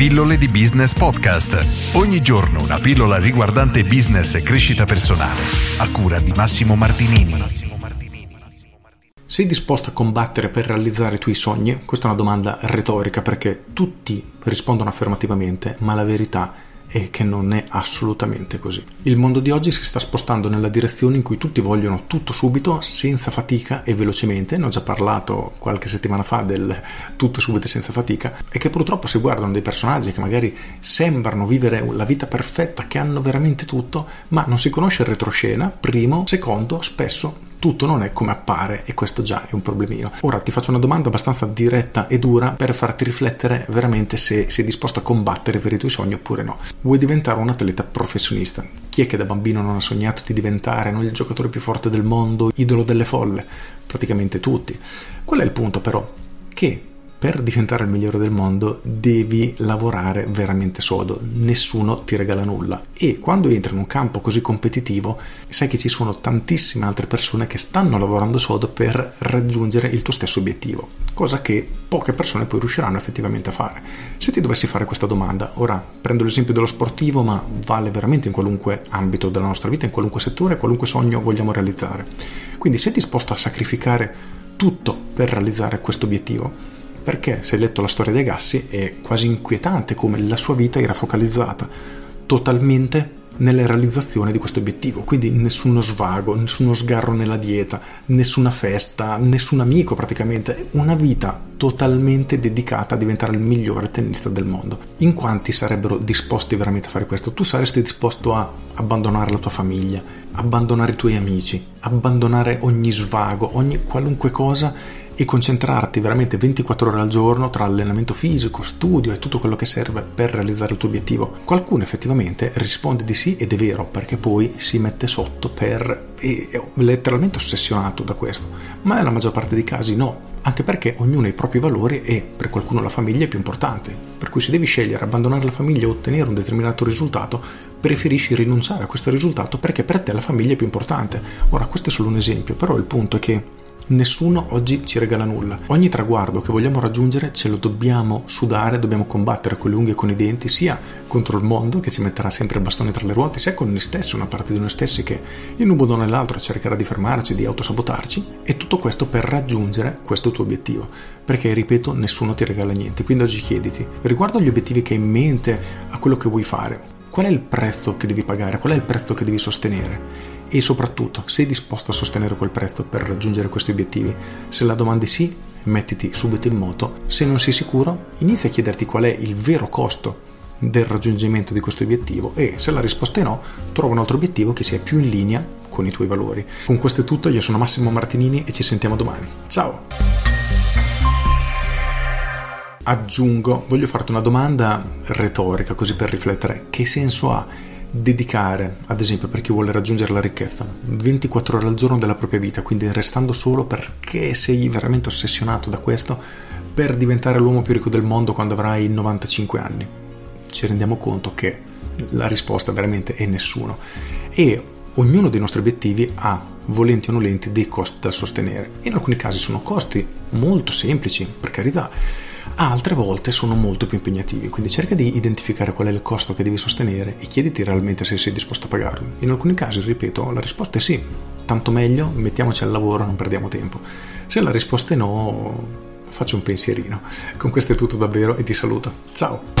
Pillole di Business Podcast. Ogni giorno una pillola riguardante business e crescita personale. A cura di Massimo Martinini. Sei disposto a combattere per realizzare i tuoi sogni? Questa è una domanda retorica perché tutti rispondono affermativamente, ma la verità è e che non è assolutamente così. Il mondo di oggi si sta spostando nella direzione in cui tutti vogliono tutto subito, senza fatica e velocemente. Ne ho già parlato qualche settimana fa del tutto subito e senza fatica e che purtroppo si guardano dei personaggi che magari sembrano vivere la vita perfetta, che hanno veramente tutto, ma non si conosce il retroscena, primo, secondo, spesso tutto non è come appare e questo già è un problemino. Ora ti faccio una domanda abbastanza diretta e dura per farti riflettere veramente se sei disposto a combattere per i tuoi sogni oppure no. Vuoi diventare un atleta professionista? Chi è che da bambino non ha sognato di diventare no, il giocatore più forte del mondo, idolo delle folle? Praticamente tutti. Qual è il punto però? Che per diventare il migliore del mondo devi lavorare veramente sodo, nessuno ti regala nulla e quando entri in un campo così competitivo sai che ci sono tantissime altre persone che stanno lavorando sodo per raggiungere il tuo stesso obiettivo, cosa che poche persone poi riusciranno effettivamente a fare. Se ti dovessi fare questa domanda, ora prendo l'esempio dello sportivo ma vale veramente in qualunque ambito della nostra vita, in qualunque settore, qualunque sogno vogliamo realizzare. Quindi sei disposto a sacrificare tutto per realizzare questo obiettivo? Perché se hai letto la storia dei Gassi è quasi inquietante come la sua vita era focalizzata totalmente nella realizzazione di questo obiettivo, quindi nessuno svago, nessuno sgarro nella dieta, nessuna festa, nessun amico praticamente, una vita totalmente dedicata a diventare il migliore tennista del mondo. In quanti sarebbero disposti veramente a fare questo? Tu saresti disposto a abbandonare la tua famiglia, abbandonare i tuoi amici, abbandonare ogni svago, ogni qualunque cosa e concentrarti veramente 24 ore al giorno tra allenamento fisico, studio e tutto quello che serve per realizzare il tuo obiettivo. Qualcuno effettivamente risponde di sì ed è vero perché poi si mette sotto per è letteralmente ossessionato da questo, ma nella maggior parte dei casi no, anche perché ognuno ha i propri valori e per qualcuno la famiglia è più importante. Per cui se devi scegliere abbandonare la famiglia o ottenere un determinato risultato, preferisci rinunciare a questo risultato perché per te la famiglia è più importante. Ora, questo è solo un esempio, però il punto è che Nessuno oggi ci regala nulla. Ogni traguardo che vogliamo raggiungere ce lo dobbiamo sudare, dobbiamo combattere con le unghie e con i denti, sia contro il mondo che ci metterà sempre il bastone tra le ruote, sia con noi stessi, una parte di noi stessi che in un modo o nell'altro cercherà di fermarci, di autosabotarci, e tutto questo per raggiungere questo tuo obiettivo. Perché, ripeto, nessuno ti regala niente. Quindi oggi chiediti, riguardo agli obiettivi che hai in mente, a quello che vuoi fare, qual è il prezzo che devi pagare, qual è il prezzo che devi sostenere e soprattutto sei disposto a sostenere quel prezzo per raggiungere questi obiettivi? Se la domanda è sì, mettiti subito in moto. Se non sei sicuro, inizia a chiederti qual è il vero costo del raggiungimento di questo obiettivo e se la risposta è no, trova un altro obiettivo che sia più in linea con i tuoi valori. Con questo è tutto, io sono Massimo Martinini e ci sentiamo domani. Ciao! Aggiungo, voglio farti una domanda retorica così per riflettere. Che senso ha dedicare, ad esempio per chi vuole raggiungere la ricchezza, 24 ore al giorno della propria vita, quindi restando solo perché sei veramente ossessionato da questo, per diventare l'uomo più ricco del mondo quando avrai 95 anni? Ci rendiamo conto che la risposta veramente è nessuno. E ognuno dei nostri obiettivi ha, volenti o nolenti, dei costi da sostenere. In alcuni casi sono costi molto semplici, per carità altre volte sono molto più impegnativi, quindi cerca di identificare qual è il costo che devi sostenere e chiediti realmente se sei disposto a pagarlo. In alcuni casi, ripeto, la risposta è sì, tanto meglio, mettiamoci al lavoro, non perdiamo tempo. Se la risposta è no, faccio un pensierino. Con questo è tutto davvero e ti saluto. Ciao!